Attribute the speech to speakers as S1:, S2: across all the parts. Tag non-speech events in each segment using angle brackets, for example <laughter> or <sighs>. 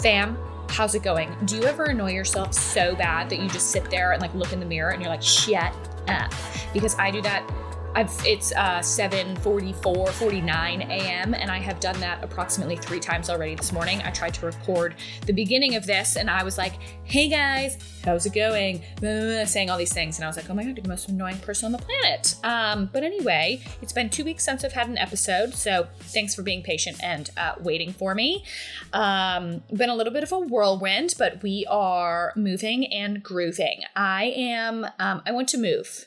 S1: Fam, how's it going? Do you ever annoy yourself so bad that you just sit there and like look in the mirror and you're like, shut up? Because I do that I've, it's uh, 7:44, 49 a.m. and I have done that approximately three times already this morning. I tried to record the beginning of this, and I was like, "Hey guys, how's it going?" <laughs> saying all these things, and I was like, "Oh my god, you're the most annoying person on the planet." Um, but anyway, it's been two weeks since I've had an episode, so thanks for being patient and uh, waiting for me. Um, been a little bit of a whirlwind, but we are moving and grooving. I am. Um, I want to move.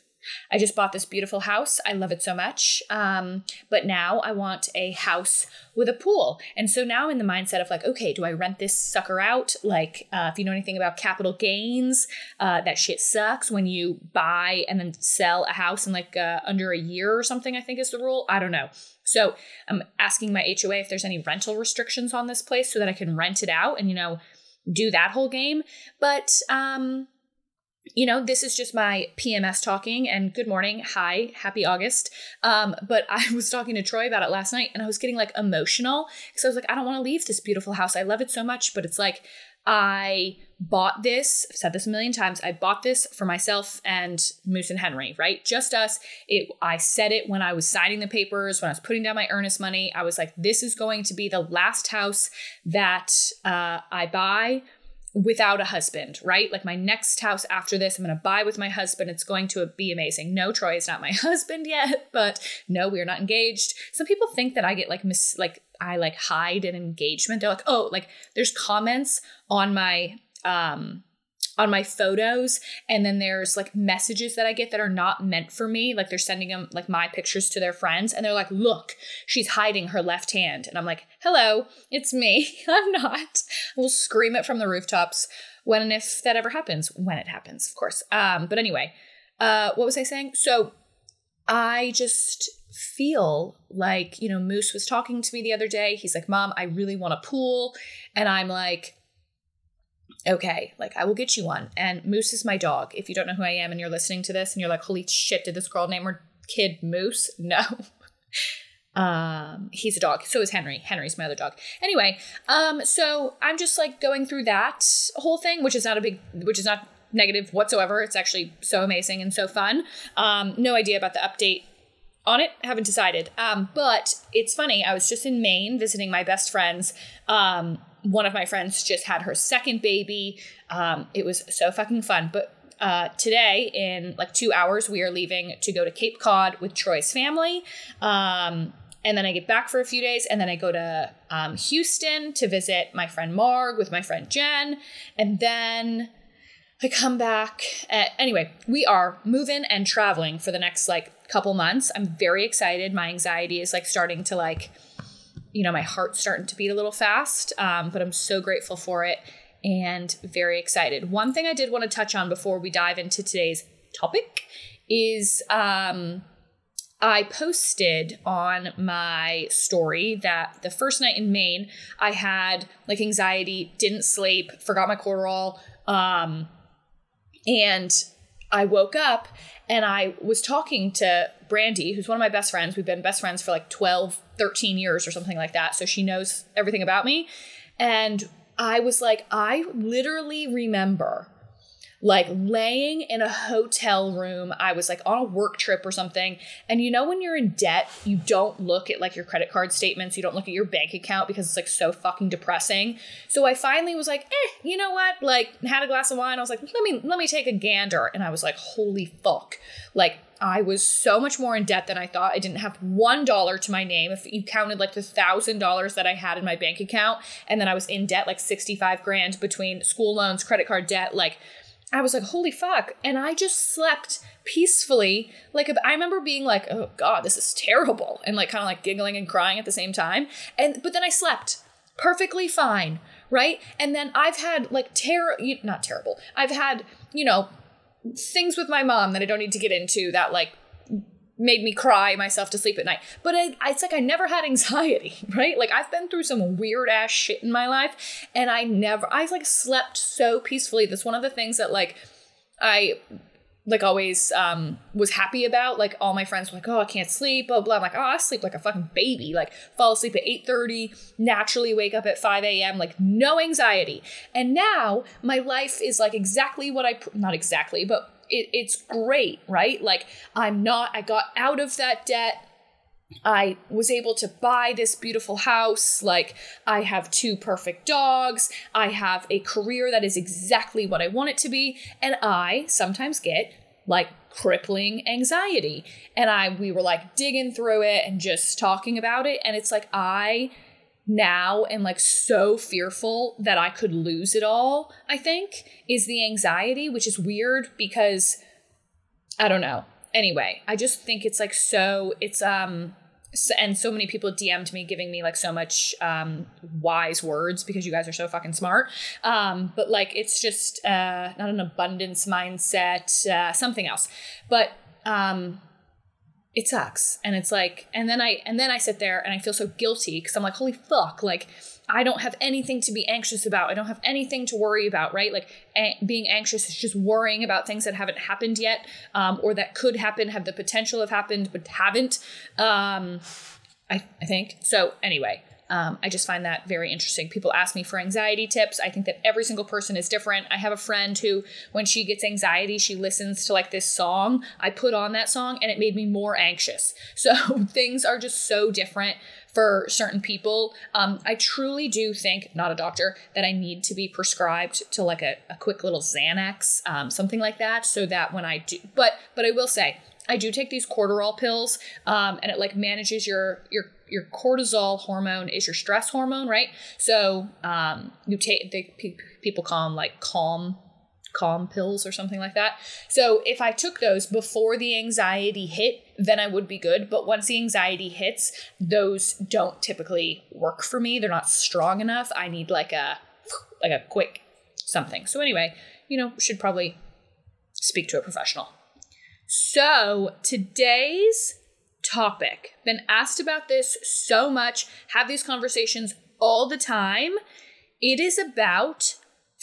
S1: I just bought this beautiful house. I love it so much. Um, but now I want a house with a pool. And so now in the mindset of like, okay, do I rent this sucker out? Like, uh, if you know anything about capital gains, uh, that shit sucks when you buy and then sell a house in like uh, under a year or something, I think is the rule. I don't know. So I'm asking my HOA if there's any rental restrictions on this place so that I can rent it out and, you know, do that whole game. But, um, you know, this is just my PMS talking and good morning. Hi, happy August. Um, but I was talking to Troy about it last night and I was getting like emotional because I was like, I don't want to leave this beautiful house. I love it so much, but it's like, I bought this, I've said this a million times. I bought this for myself and Moose and Henry, right? Just us. It I said it when I was signing the papers, when I was putting down my earnest money. I was like, this is going to be the last house that uh, I buy without a husband, right? Like my next house after this, I'm going to buy with my husband. It's going to be amazing. No, Troy is not my <laughs> husband yet, but no, we are not engaged. Some people think that I get like mis like I like hide an engagement. They're like, "Oh, like there's comments on my um on my photos and then there's like messages that i get that are not meant for me like they're sending them like my pictures to their friends and they're like look she's hiding her left hand. And i'm like hello it's me. <laughs> I'm not. I will scream it from the rooftops when and if that ever happens when it happens of course. Um but anyway uh what was i saying? So i just feel like you know moose was talking to me the other day. He's like mom i really want a pool. And i'm like okay, like I will get you one. And Moose is my dog. If you don't know who I am and you're listening to this and you're like, holy shit, did this girl name her kid Moose? <laughs> No. um he's a dog so is henry henry's my other dog anyway um so i'm just like going through that whole thing which is not a big which is not negative whatsoever it's actually so amazing and so fun um no idea about the update on it haven't decided um but it's funny i was just in maine visiting my best friends um one of my friends just had her second baby. Um, it was so fucking fun. But uh, today, in like two hours, we are leaving to go to Cape Cod with Troy's family. Um, and then I get back for a few days, and then I go to um, Houston to visit my friend Marg with my friend Jen. And then I come back. At, anyway, we are moving and traveling for the next like couple months. I'm very excited. My anxiety is like starting to like you know, my heart's starting to beat a little fast, um, but I'm so grateful for it and very excited. One thing I did want to touch on before we dive into today's topic is um, I posted on my story that the first night in Maine, I had like anxiety, didn't sleep, forgot my Cortisol, um, and I woke up and I was talking to Brandy, who's one of my best friends. We've been best friends for like 12, 13 years or something like that. So she knows everything about me. And I was like, I literally remember like laying in a hotel room. I was like on a work trip or something. And you know, when you're in debt, you don't look at like your credit card statements, you don't look at your bank account because it's like so fucking depressing. So I finally was like, eh, you know what? Like, had a glass of wine. I was like, let me let me take a gander. And I was like, holy fuck. Like I was so much more in debt than I thought. I didn't have one dollar to my name. If you counted like the thousand dollars that I had in my bank account, and then I was in debt like 65 grand between school loans, credit card debt, like I was like, holy fuck. And I just slept peacefully. Like, I remember being like, oh God, this is terrible. And like, kind of like giggling and crying at the same time. And, but then I slept perfectly fine. Right. And then I've had like terror, not terrible. I've had, you know, things with my mom that I don't need to get into that like made me cry myself to sleep at night. But it's like I never had anxiety, <laughs> right? Like I've been through some weird ass shit in my life, and I never, I like slept so peacefully. That's one of the things that like I like always um was happy about like all my friends were like oh i can't sleep blah blah i'm like oh i sleep like a fucking baby like fall asleep at 8.30 naturally wake up at 5 a.m like no anxiety and now my life is like exactly what i not exactly but it, it's great right like i'm not i got out of that debt I was able to buy this beautiful house. Like, I have two perfect dogs. I have a career that is exactly what I want it to be. And I sometimes get like crippling anxiety. And I, we were like digging through it and just talking about it. And it's like, I now am like so fearful that I could lose it all, I think, is the anxiety, which is weird because I don't know. Anyway, I just think it's like so, it's, um, and so many people DM'd me giving me like so much um, wise words because you guys are so fucking smart. Um, but like it's just uh, not an abundance mindset, uh, something else. But um, it sucks, and it's like, and then I and then I sit there and I feel so guilty because I'm like, holy fuck, like I don't have anything to be anxious about. I don't have anything to worry about, right? Like a- being anxious is just worrying about things that haven't happened yet um, or that could happen, have the potential of happened, but haven't. Um, I, I think. So, anyway, um, I just find that very interesting. People ask me for anxiety tips. I think that every single person is different. I have a friend who, when she gets anxiety, she listens to like this song. I put on that song and it made me more anxious. <laughs> So things are just so different for certain people. Um, I truly do think, not a doctor, that I need to be prescribed to like a, a quick little Xanax, um, something like that, so that when I do, but but I will say. I do take these cortisol pills, um, and it like manages your your your cortisol hormone is your stress hormone, right? So um, you take the people call them like calm calm pills or something like that. So if I took those before the anxiety hit, then I would be good. But once the anxiety hits, those don't typically work for me. They're not strong enough. I need like a like a quick something. So anyway, you know, should probably speak to a professional. So today's topic, been asked about this so much, have these conversations all the time. It is about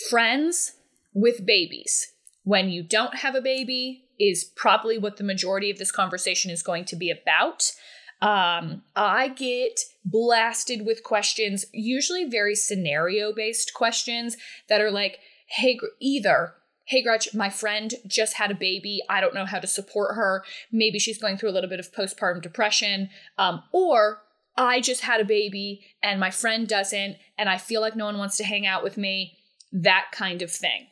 S1: friends with babies. When you don't have a baby, is probably what the majority of this conversation is going to be about. Um, I get blasted with questions, usually very scenario based questions that are like, hey, either, hey, Gretch, my friend just had a baby. I don't know how to support her. Maybe she's going through a little bit of postpartum depression. Um, or I just had a baby and my friend doesn't, and I feel like no one wants to hang out with me. That kind of thing.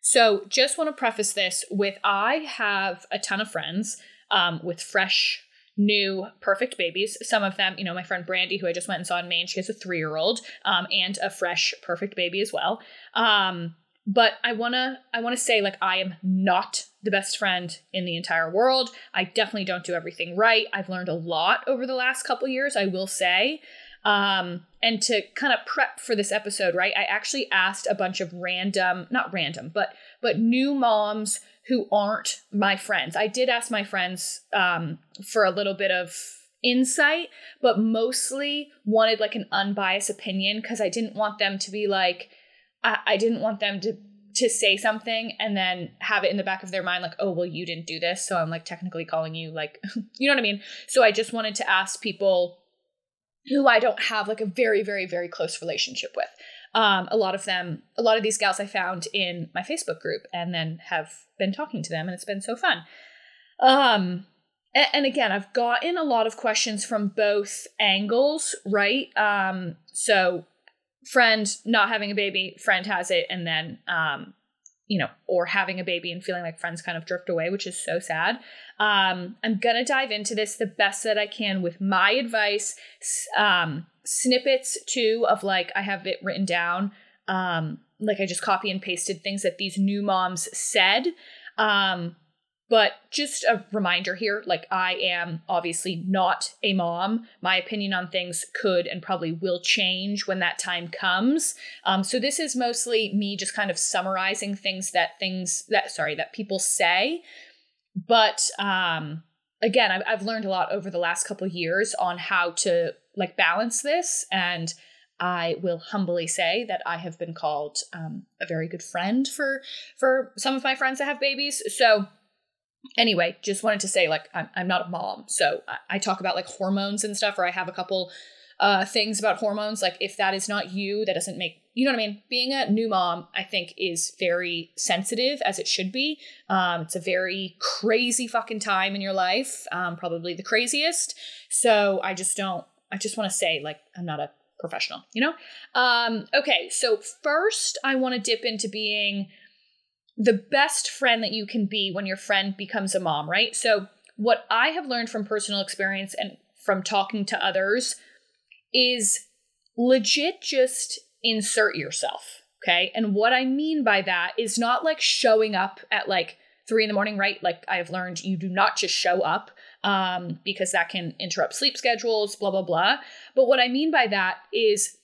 S1: So, just want to preface this with I have a ton of friends um, with fresh, new, perfect babies. Some of them, you know, my friend Brandy, who I just went and saw in Maine, she has a three year old um, and a fresh, perfect baby as well. Um, but I wanna I wanna say like I am not the best friend in the entire world. I definitely don't do everything right. I've learned a lot over the last couple years, I will say. Um, and to kind of prep for this episode, right? I actually asked a bunch of random, not random, but but new moms who aren't my friends. I did ask my friends um, for a little bit of insight, but mostly wanted like an unbiased opinion because I didn't want them to be like, I, I didn't want them to to say something and then have it in the back of their mind like oh well you didn't do this so i'm like technically calling you like <laughs> you know what i mean so i just wanted to ask people who I don't have like a very, very, very close relationship with. Um, a lot of them, a lot of these gals I found in my Facebook group and then have been talking to them, and it's been so fun. Um, and, and again, I've gotten a lot of questions from both angles, right? Um, so, friend not having a baby, friend has it, and then um, you know, or having a baby and feeling like friends kind of drift away, which is so sad. Um, I'm gonna dive into this the best that I can with my advice, um, snippets too of like I have it written down. Um, like I just copy and pasted things that these new moms said. Um, but just a reminder here like, I am obviously not a mom. My opinion on things could and probably will change when that time comes. Um, so, this is mostly me just kind of summarizing things that things that, sorry, that people say. But um, again, I've, I've learned a lot over the last couple years on how to like balance this. And I will humbly say that I have been called um, a very good friend for for some of my friends that have babies. So anyway, just wanted to say like I'm, I'm not a mom, so I, I talk about like hormones and stuff, or I have a couple uh, things about hormones. Like if that is not you, that doesn't make you know what I mean. Being a new mom, I think, is very sensitive as it should be. Um, it's a very crazy fucking time in your life, um, probably the craziest. So I just don't. I just want to say like I'm not a professional, you know. Um, okay, so first I want to dip into being the best friend that you can be when your friend becomes a mom, right? So, what I have learned from personal experience and from talking to others is legit just insert yourself. Okay. And what I mean by that is not like showing up at like three in the morning, right? Like I've learned you do not just show up um, because that can interrupt sleep schedules, blah, blah, blah. But what I mean by that is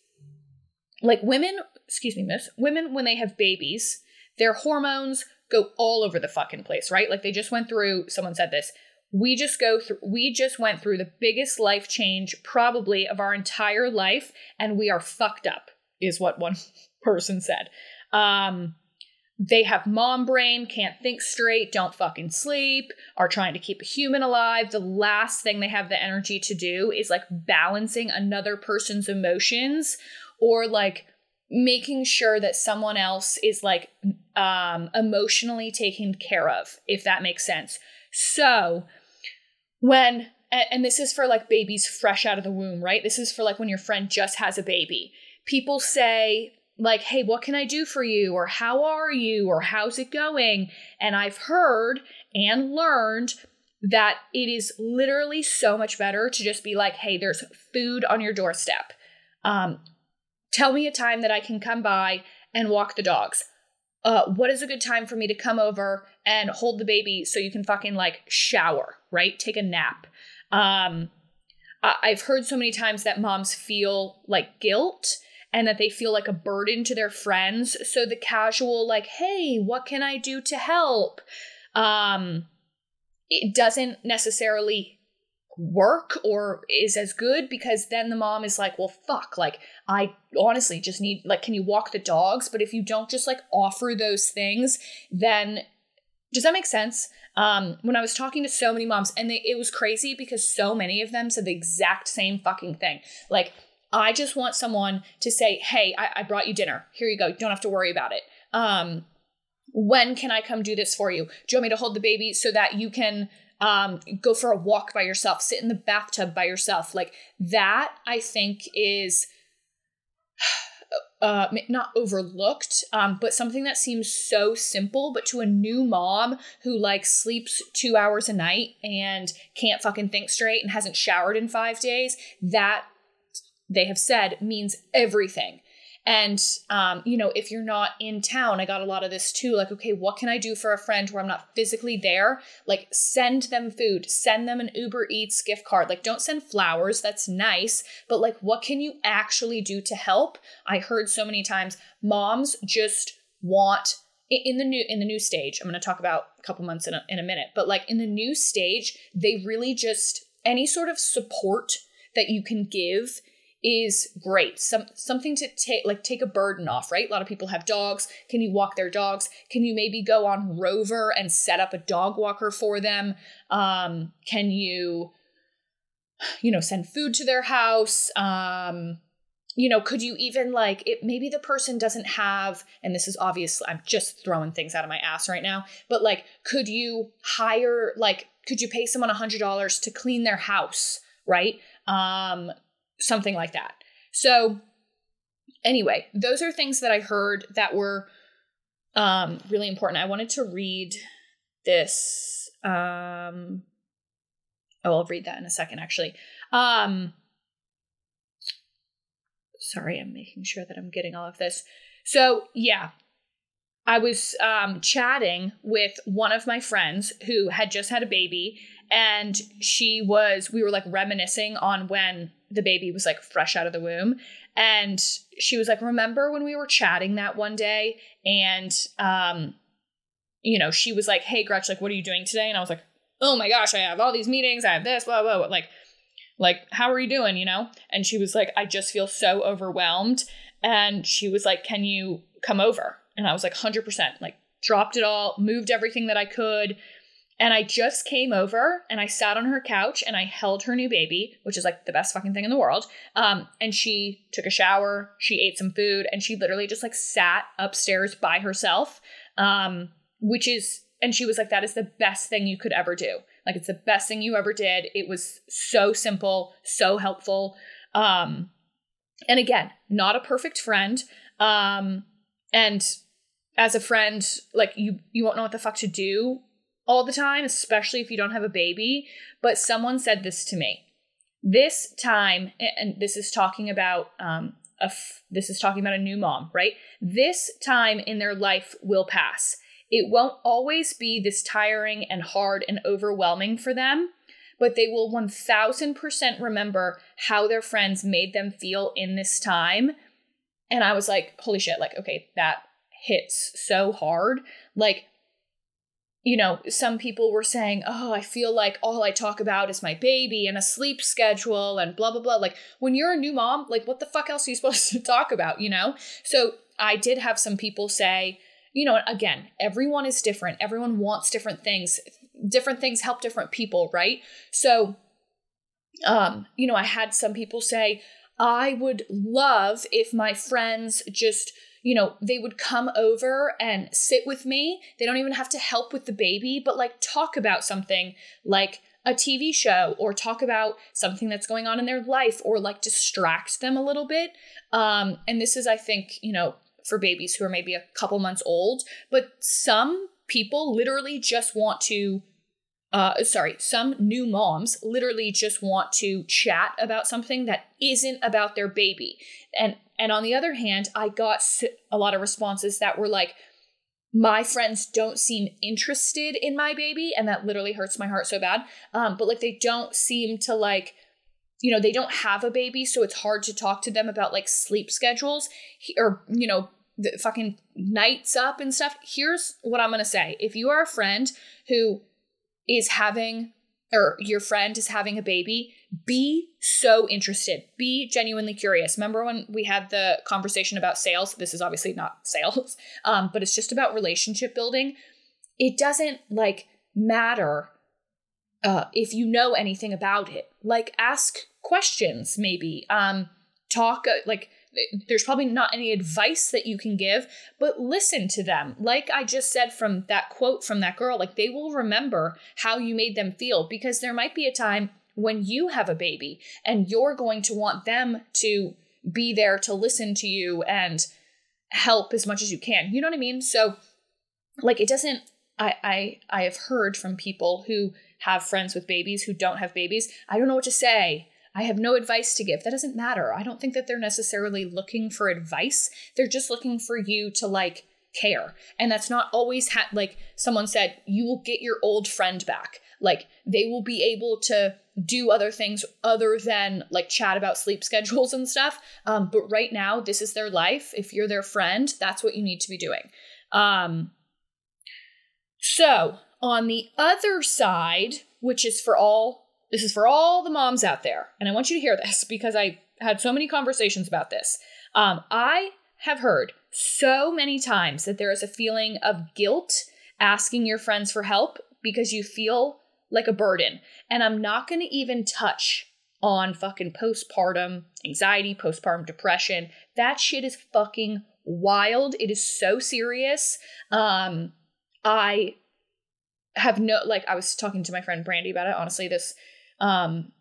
S1: like women, excuse me, miss, women, when they have babies, their hormones go all over the fucking place, right? Like they just went through, someone said this, we just go through we just went through the biggest life change probably of our entire life and we are fucked up is what one <laughs> person said um they have mom brain can't think straight don't fucking sleep are trying to keep a human alive the last thing they have the energy to do is like balancing another person's emotions or like making sure that someone else is like um, emotionally taken care of, if that makes sense. So, when, and this is for like babies fresh out of the womb, right? This is for like when your friend just has a baby. People say, like, hey, what can I do for you? Or how are you? Or how's it going? And I've heard and learned that it is literally so much better to just be like, hey, there's food on your doorstep. Um, Tell me a time that I can come by and walk the dogs. Uh, what is a good time for me to come over and hold the baby so you can fucking like shower, right? Take a nap. Um, I've heard so many times that moms feel like guilt and that they feel like a burden to their friends. So the casual, like, hey, what can I do to help? Um, it doesn't necessarily work or is as good because then the mom is like, well, fuck, like, I honestly just need, like, can you walk the dogs? But if you don't just like offer those things, then does that make sense? Um, when I was talking to so many moms, and they, it was crazy because so many of them said the exact same fucking thing. Like, I just want someone to say, hey, I, I brought you dinner. Here you go. You don't have to worry about it. Um, when can I come do this for you? Do you want me to hold the baby so that you can um, go for a walk by yourself, sit in the bathtub by yourself. Like that, I think is <sighs> uh, not overlooked, um, but something that seems so simple. But to a new mom who like sleeps two hours a night and can't fucking think straight and hasn't showered in five days, that they have said means everything. And, um, you know, if you're not in town, I got a lot of this too. Like, okay, what can I do for a friend where I'm not physically there? Like, send them food, send them an Uber Eats gift card. Like, don't send flowers, that's nice. But, like, what can you actually do to help? I heard so many times moms just want in the new in the new stage i'm going to talk about a couple months in a, in a minute but like in the new stage they really just any sort of support that you can give is great. Some something to take like take a burden off, right? A lot of people have dogs. Can you walk their dogs? Can you maybe go on Rover and set up a dog walker for them? Um, can you you know, send food to their house? Um, you know, could you even like it maybe the person doesn't have and this is obviously I'm just throwing things out of my ass right now, but like could you hire like could you pay someone a hundred dollars to clean their house? right? Um, something like that. So, anyway, those are things that I heard that were um, really important. I wanted to read this. Um, oh, I'll read that in a second, actually. Um, sorry, I'm making sure that I'm getting all of this. So, yeah, I was um, chatting with one of my friends who had just had a baby, and she was, we were like reminiscing on when the baby was like fresh out of the womb. And she was like, Remember when we were chatting that one day? And, um, you know, she was like, Hey, Gretch, like, what are you doing today? And I was like, Oh my gosh, I have all these meetings. I have this, blah, blah, blah. Like, like, how are you doing? You know? And she was like, I just feel so overwhelmed. And she was like, Can you come over? And I was like, 100%, like, dropped it all, moved everything that I could. And I just came over and I sat on her couch and I held her new baby, which is like the best fucking thing in the world. Um, and she took a shower, she ate some food, and she literally just like sat upstairs by herself. Um, which is, and she was like, that is the best thing you could ever do. Like it's the best thing you ever did. It was so simple, so helpful. Um, and again, not a perfect friend. Um, and as a friend, like you you won't know what the fuck to do all the time, especially if you don't have a baby. But someone said this to me. This time, and this is talking about um, a f- this is talking about a new mom, right? This time in their life will pass. It won't always be this tiring and hard and overwhelming for them, but they will 1000% remember how their friends made them feel in this time. And I was like, holy shit, like, okay, that hits so hard. Like, you know, some people were saying, Oh, I feel like all I talk about is my baby and a sleep schedule and blah, blah, blah. Like, when you're a new mom, like, what the fuck else are you <laughs> supposed to talk about, you know? So I did have some people say, you know, again, everyone is different. Everyone wants different things. Different things help different people, right? So, um, you know, I had some people say, I would love if my friends just you know, they would come over and sit with me. They don't even have to help with the baby, but like talk about something like a TV show or talk about something that's going on in their life or like distract them a little bit. Um, and this is, I think, you know, for babies who are maybe a couple months old, but some people literally just want to uh, sorry, some new moms literally just want to chat about something that isn't about their baby. And and on the other hand, I got a lot of responses that were like, my friends don't seem interested in my baby, and that literally hurts my heart so bad. Um, but like they don't seem to like, you know, they don't have a baby, so it's hard to talk to them about like sleep schedules or you know the fucking nights up and stuff. Here's what I'm gonna say: if you are a friend who is having or your friend is having a baby, be so interested. Be genuinely curious. Remember when we had the conversation about sales? This is obviously not <laughs> sales, um, but it's just about relationship building. It doesn't like matter uh, if you know anything about it. Like ask questions, maybe. Um, talk uh, like there's probably not any advice that you can give, but listen to them. Like I just said from that quote from that girl, like they will remember how you made them feel because there might be a time when you have a baby and you're going to want them to be there to listen to you and help as much as you can. You know what I mean? So like it doesn't I I I have heard from people who have friends with babies who don't have babies. I don't know what to say. I have no advice to give. That doesn't matter. I don't think that they're necessarily looking for advice. They're just looking for you to like care. And that's not always ha- like someone said, you will get your old friend back. Like they will be able to do other things other than like chat about sleep <laughs> schedules and stuff. Um, but right now, this is their life. If you're their friend, that's what you need to be doing. Um, so on the other side, which is for all this is for all the moms out there, and I want you to hear this <laughs> because I had so many conversations about this. Um, I have heard so many times that there is a feeling of guilt asking your friends for help because you feel like a burden. And I'm not going to even touch on fucking postpartum anxiety, postpartum depression. That shit is fucking wild. It is so serious. Um, I have no like I was talking to my friend Brandy about it. Honestly, this um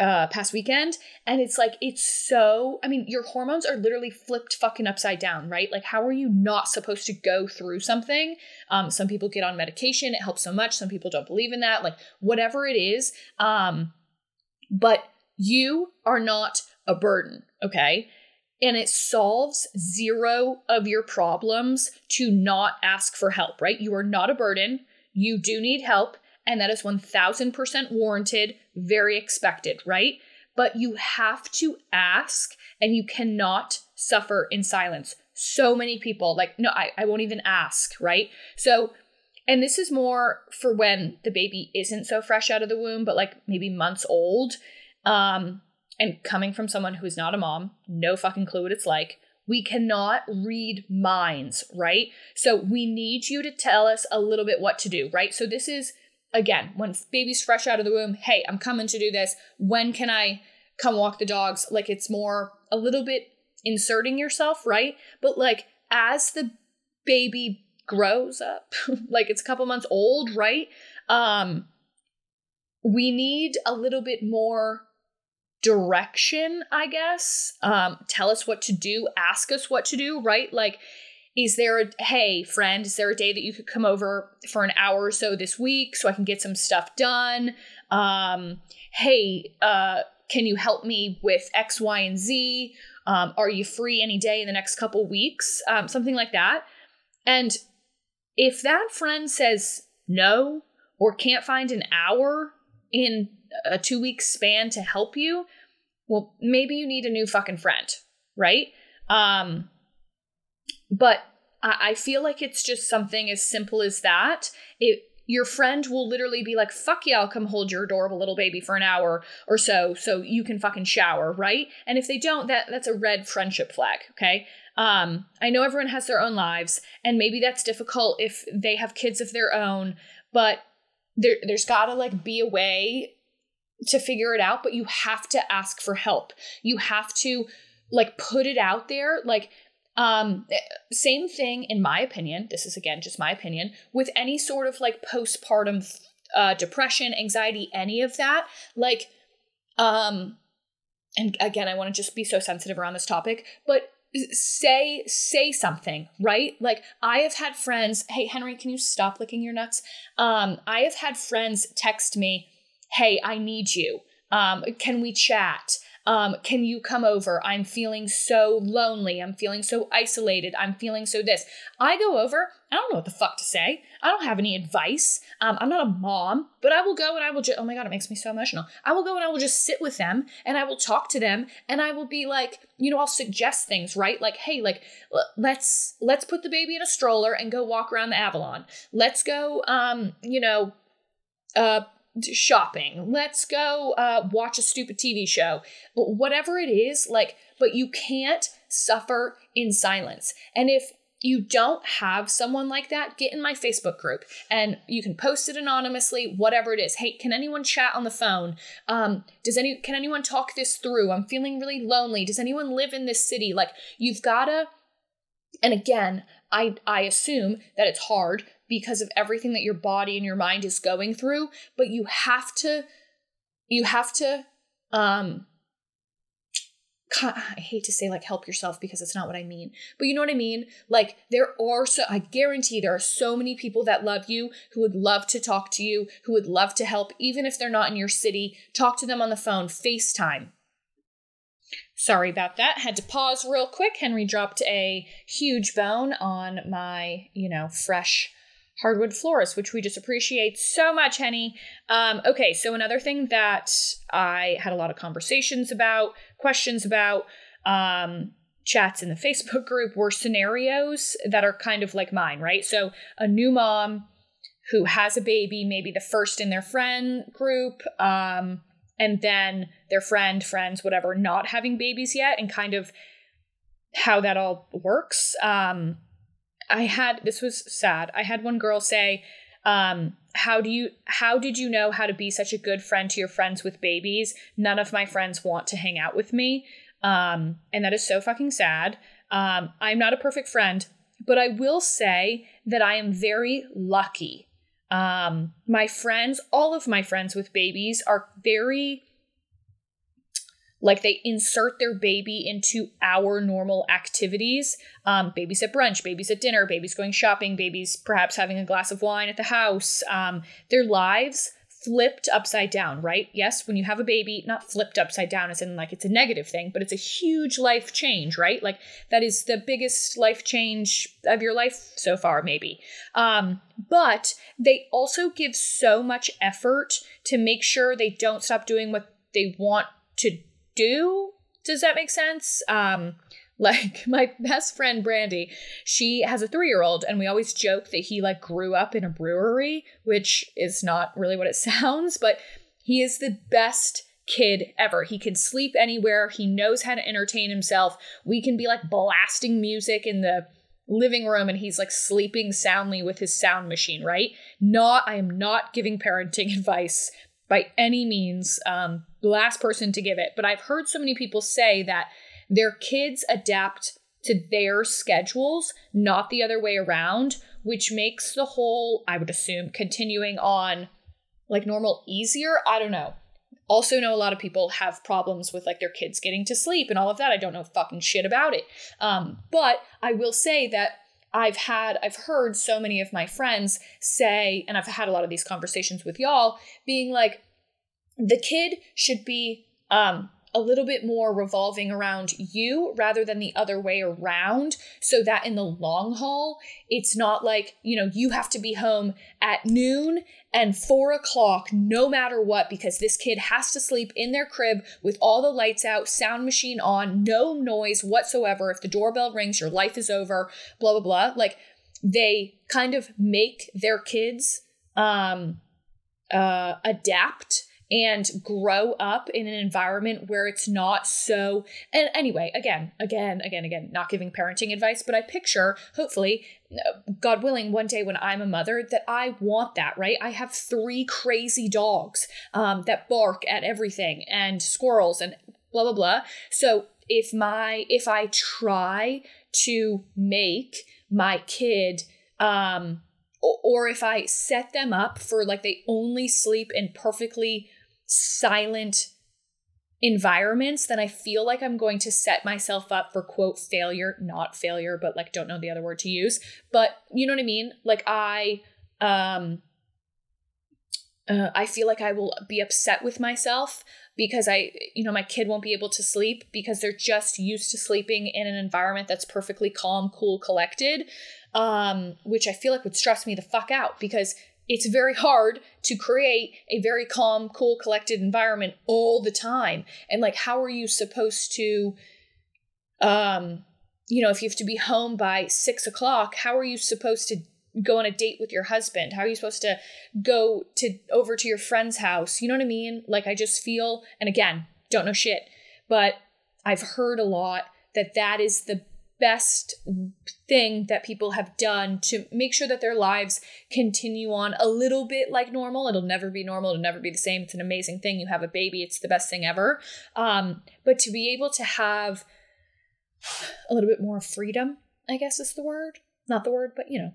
S1: uh past weekend and it's like it's so i mean your hormones are literally flipped fucking upside down right? Like how are you not supposed to go through something? Um some people get on medication it helps so much some people don't believe in that like whatever it is um but you are not a burden okay? And it solves zero of your problems to not ask for help right? You are not a burden. You do need help and that is 1000% warranted, very expected, right? But you have to ask and you cannot suffer in silence. So many people, like, no, I, I won't even ask, right? So, and this is more for when the baby isn't so fresh out of the womb, but like maybe months old. Um, and coming from someone who's not a mom, no fucking clue what it's like. We cannot read minds, right? So we need you to tell us a little bit what to do, right? So this is again, when baby's fresh out of the womb, hey, I'm coming to do this. When can I come walk the dogs? Like it's more a little bit inserting yourself, right? But like as the baby grows up, <laughs> like it's a couple months old, right? Um we need a little bit more direction, I guess. Um, tell us what to do, ask us what to do, right? Like, is there a hey friend is there a day that you could come over for an hour or so this week so i can get some stuff done? Um hey uh can you help me with x y and z? Um, are you free any day in the next couple weeks? Um, something like that. And if that friend says no or can't find an hour in a two week span to help you, well, maybe you need a new fucking friend, right? Um, but I, feel like it's just something as simple as that. It your friend will literally be like, fuck yeah, I'll come hold your adorable little baby for an hour or so so you can fucking shower, right? And if they don't, that that's a red friendship flag, okay? Um, I know everyone has their own lives, and maybe that's difficult if they have kids of their own, but there there's gotta like be a way to figure it out, but you have to ask for help. You have to like put it out there. Like, um, same thing in my opinion. This is again just my opinion with any sort of like postpartum uh, depression, anxiety, any of that. Like, um, and again, I want to just be so sensitive around this topic, but say say something right like i have had friends hey henry can you stop licking your nuts um i have had friends text me hey, I need you. Um, can we chat? Um, can you come over? I'm feeling so lonely. I'm feeling so isolated. I'm feeling so this. I go over. I don't know what the fuck to say. I don't have any advice. Um, I'm not a mom, but I will go and I will just, oh my God, it makes me so emotional. I will go and I will just sit with them and I will talk to them and I will be like, you know, I'll suggest things, right? Like, hey, like, let's, let's put the baby in a stroller and go walk around the Avalon. Let's go, um, you know, uh, shopping. Let's go uh, watch a stupid TV show. Whatever it is, like, but you can't suffer in silence. And if you don't have someone like that, get in my Facebook group and you can post it anonymously, whatever it is. Hey, can anyone chat on the phone? Um, does any can anyone talk this through? I'm feeling really lonely. Does anyone live in this city? Like you've gotta and again, I I assume that it's hard because of everything that your body and your mind is going through but you have to you have to um I hate to say like help yourself because it's not what I mean, but you know what I mean? Like there are so I guarantee there are so many people that love you who would love to talk to you, who would love to help even if they're not in your city. Talk to them on the phone, FaceTime. Sorry about that. Had to pause real quick. Henry dropped a huge bone on my, you know, fresh hardwood floors, which we just appreciate so much, Henny. Um, okay, so another thing that I had a lot of conversations about, questions about, um, chats in the <laughs> Facebook group were scenarios that are kind of like mine, right? So a new mom who has a baby, maybe the first in their friend group, um, and then their friend, friends, whatever, not having babies yet, and kind of how that all works. Um, I had this was sad. I had one girl say, um, how do you how did you know how to be such a good friend to your friends with babies? None of my friends want to hang out with me. Um, and that is so fucking sad. Um, I'm not a perfect friend, but I will say that I am very lucky. Um, my friends, all of my friends with babies are very like they insert their baby into our normal activities. Um, babies at brunch babies at dinner babies going shopping babies perhaps having a glass of wine at the house. Um, their lives flipped upside down right? Yes when you have a baby not flipped upside down as in like it's a negative thing but it's a huge life change right? Like that is the biggest life change of your life so far maybe. Um, but they also give so much effort to make sure they don't stop doing what they want to do. Does that make sense? Um, like <laughs> my best friend Brandy, she has a three year old, and we always joke that he like grew up in a brewery, which is not really what it <laughs> sounds, but he is the best kid ever. He can sleep anywhere. He knows how to entertain himself. We can be like blasting music in the living room and he's like sleeping soundly with his sound machine, right? Not, I am not giving parenting <laughs> advice by any means. Um, the last person to give it, but I've heard so many people say that their kids adapt to their schedules, not the other way around, which makes the whole, I would assume, continuing on like normal easier. I don't know. Also, know a lot of people have problems with like their kids getting to sleep and all of that. I don't know fucking shit about it. Um, but I will say that I've had, I've heard so many of my friends say, and I've had a lot of these conversations with y'all, being like, the kid should be um, a little bit more revolving around you rather than the other way around. So that in the long haul it's not like you know you have to be home at noon and four o'clock no matter what because this kid has to sleep in their crib with all the lights out sound machine on no noise whatsoever. If the doorbell rings your life is over blah blah blah. Like they kind of make their kids um uh adapt and grow up in an environment where it's not so and anyway again again again again not giving parenting advice but i picture hopefully god willing one day when i'm a mother that i want that right? I have three crazy dogs um, that bark at everything and squirrels and blah blah blah. So if my if i try to make my kid um or if I set them up for like they only sleep in perfectly silent environments, then I feel like I'm going to set myself up for quote failure, not failure, but like don't know the other word to use. But you know what I mean? Like I um uh, I feel like I will be upset with myself because I, you know, my kid won't be able to sleep because they're just used to sleeping in an environment that's perfectly calm, cool, collected, um, which I feel like would stress me the fuck out because it's very hard to create a very calm, cool, collected environment all the time. And like, how are you supposed to, um, you know, if you have to be home by six o'clock, how are you supposed to go on a date with your husband? How are you supposed to go to over to your friend's house? You know what I mean? Like, I just feel, and again, don't know shit, but I've heard a lot that that is the best thing that people have done to make sure that their lives continue on a little bit like normal. It'll never be normal, it'll never be the same. It's an amazing thing. You have a baby, it's the best thing ever. Um, but to be able to have a little bit more freedom, I guess is the word. Not the word, but you know.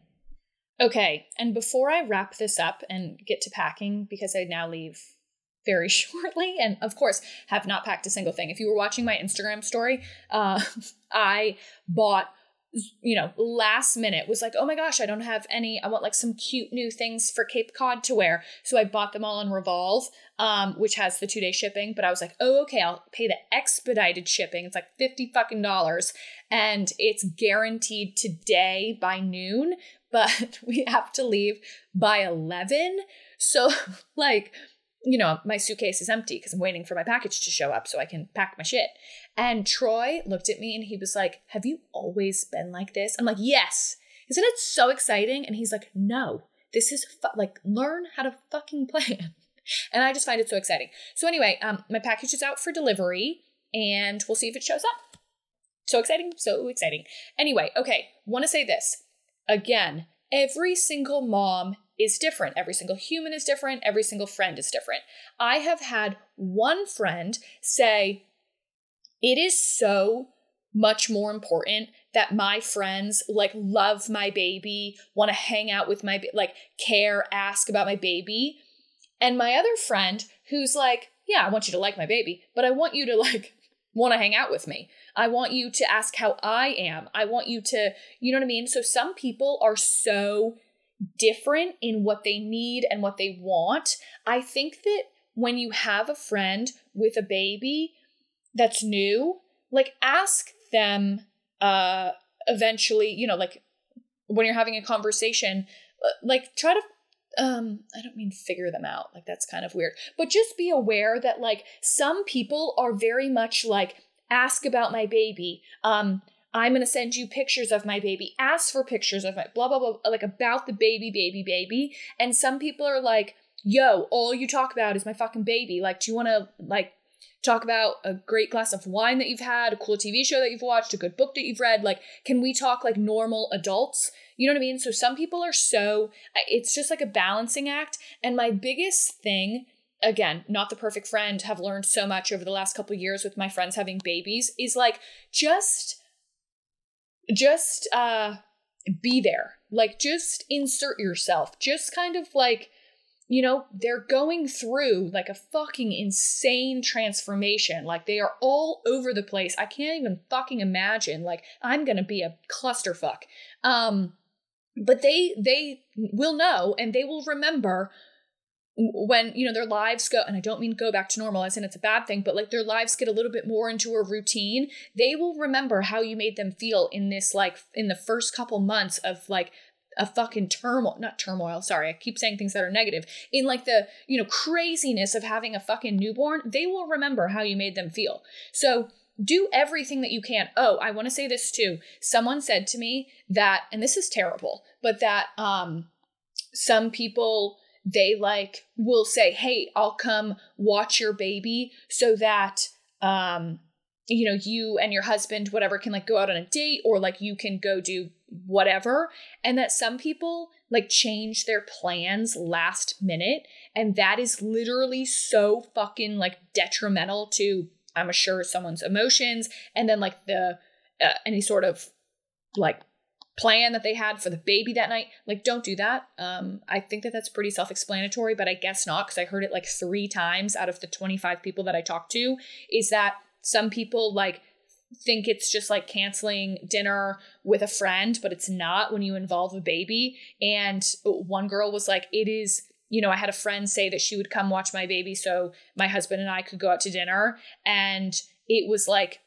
S1: Okay, and before I wrap this up and get to packing, because I now leave very <laughs> shortly and of course have not packed a single thing. If you were watching my instagram story uh, <laughs> i bought you know last minute was like oh my gosh i don't have any i want like some cute new things for cape cod to wear. So i bought them all on revolve um, which has the two day shipping but i was like oh okay i'll pay the expedited shipping it's like 50 fucking dollars and it's guaranteed today by noon <laughs> but we have to leave by 11 so like you know, my suitcase is empty because I'm waiting for my package to show up so I can pack my shit. And Troy looked at me and he was like, Have you always been like this? I'm like, Yes. Isn't it so exciting? And he's like, No, this is fu- like, learn how to fucking <laughs> plan. And I just find it so exciting. So, anyway, um, my package is out for delivery and we'll see if it shows up. So exciting, so exciting. Anyway, okay, want to say this again. Every single mom is different. Every single human is different. Every single friend is different. I have had one friend say, It is so much more important that my friends like love my baby, want to hang out with my like care, ask about my baby. And my other friend who's like, yeah, I want you to like my baby, but I want you to like <laughs> want to hang out with me. I want you to ask how I am. I want you to, you know what I mean? So some people are so different in what they need and what they want. I think that when you have a friend with a baby that's new, like ask them uh eventually, you know, like when you're having a conversation, uh, like try to um i don't mean figure them out like that's kind of weird but just be aware that like some people are very much like ask about my baby um I'm going to send you pictures of my baby. Ask for pictures of my blah, blah, blah, like about the baby, baby, baby. And some people are like, yo, all you talk about is my fucking baby. Like, do you want to, like, talk about a great glass of wine that you've had, a cool TV show that you've watched, a good book that you've read. Like, can we talk like normal adults? You know what I mean? So some people are so, it's just like a balancing act. And my biggest thing, again, not the perfect friend, have learned so much over the last couple years with my friends having babies, is like just, just, uh, be there. Like, just insert yourself. Just kind of like, you know, they're going through like a fucking insane transformation. Like they are all over the place. I can't even fucking imagine. Like I'm gonna be a clusterfuck. Um, but they they will know and they will remember when you know their lives go and i don't mean go back to normal as in it's a bad thing but like their lives get a little bit more into a routine they will remember how you made them feel in this like in the first couple months of like a fucking turmoil, not turmoil, sorry, I keep saying things that are negative, in like the, you know, craziness of having a fucking newborn, they will remember how you made them feel. So do everything that you can. Oh, I want to say this too. Someone said to me that, and this is terrible, but that um some people they like will say, "Hey, I'll come watch your baby so that um you know, you and your husband whatever can like go out on a date or like you can go do whatever and that some people like change their plans last minute and that is literally so fucking like detrimental to i'm sure someone's emotions and then like the uh, any sort of like plan that they had for the baby that night like don't do that um i think that that's pretty self-explanatory but i guess not because i heard it like three times out of the 25 people that i talked to is that some people like think it's just like canceling dinner with a friend, but it's not when you involve a baby. And one girl was like, it is, you know, I had a friend say that she would come watch my baby so my husband and I could go out to dinner. And it was like,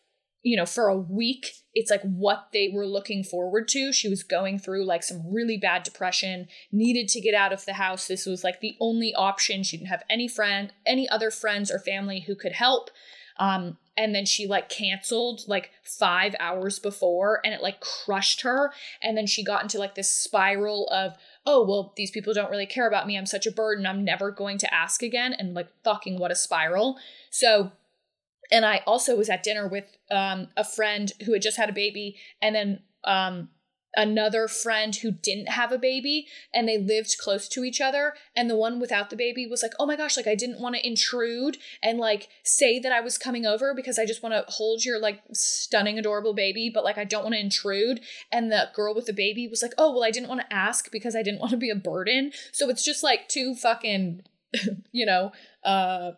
S1: you know, for a week, it's like what they were looking forward to. She was going through like some really bad depression, needed to get out of the house. This was like the only option. She didn't have any friend, any other friends or family who could help. Um, and then she like canceled like five hours before and it like crushed her and then she got into like this spiral of oh well these people don't really care about me i'm such a burden i'm never going to ask again and like fucking what a spiral so and i also was at dinner with um, a friend who had just had a baby and then um, another friend who didn't have a baby and they lived close to each other. And the one without the baby was like oh my gosh like i didn't want to intrude and like say that i was coming over because i just want to hold your like stunning adorable baby but like i don't want to intrude. And the girl with the baby was like oh well i didn't want to ask because i didn't want to be a burden. So it's just like two fucking <laughs> you know uh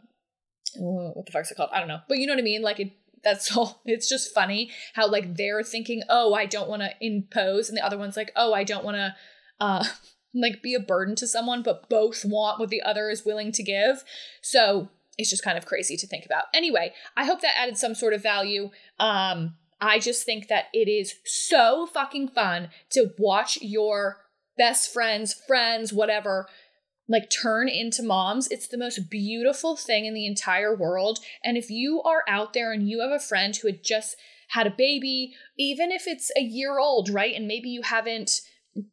S1: what the fuck's it called? I don't know. But you know what i mean? Like it that's <laughs> all it's just funny how like they're thinking oh i don't want to impose and the other one's like oh i don't want to uh <laughs> like be a burden to someone but both want what the other is willing to give. So it's just kind of crazy to think about. Anyway i hope that added some sort of value. Um i just think that it is so fucking fun to watch your best friends friends whatever like turn into moms. It's the most beautiful thing in the entire world. And if you are out there and you have a friend who had just had a baby, even if it's a year old, right? And maybe you haven't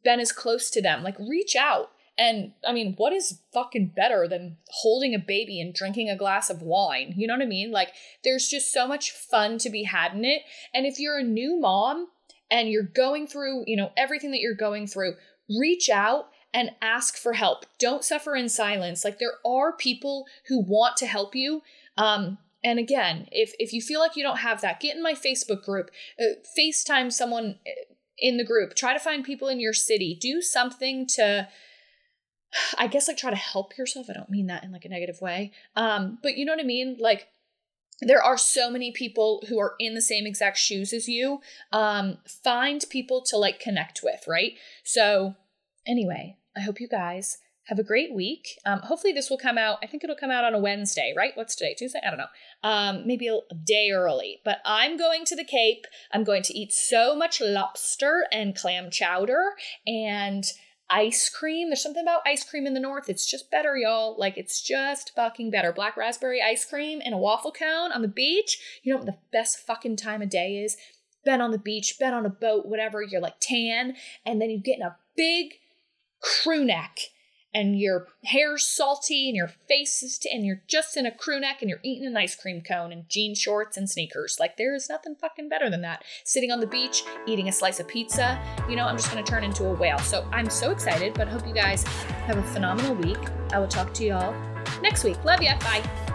S1: been as close to them, like reach out. And I mean, what is fucking better than holding a baby and drinking a glass of wine? You know what I mean? Like, there's just so much fun to be had in it. And if you're a new mom and you're going through, you know, everything that you're going through, reach out and ask for help. Don't suffer in silence. Like there are people who want to help you. Um, and again, if if you feel like you don't have that, get in my Facebook group, uh, FaceTime someone uh, in the group. Try to find people in your city. Do something to I guess like try to help yourself. I don't mean that in like a negative way. Um, but you know what I mean? Like there are so many people who are in the same exact shoes as you. Um, find people to like connect with, right? So anyway, I hope you guys have a great week. Um, hopefully, this will come out. I think it'll come out on a Wednesday, right? What's today? Tuesday? I don't know. Um, maybe a, day early. But I'm going to the Cape. I'm going to eat so much lobster and clam chowder and ice cream. There's something about ice cream in the north. It's just better, y'all. Like, it's just fucking better. Black raspberry ice cream and a waffle cone on the beach. You know what the best fucking time of day is? Been on the beach, been on a boat, whatever. You're like tan, and then you get in a big crew neck and your hair's salty and your face is, t- and you're just in a crew neck and you're eating an ice cream cone and jean shorts and sneakers. Like, there is nothing fucking better than that. Sitting on the beach, eating a slice of pizza, you know, I'm just gonna turn into a whale. So I'm so excited, but hope you guys have a phenomenal week. I will talk to y'all next week. Love ya. Bye.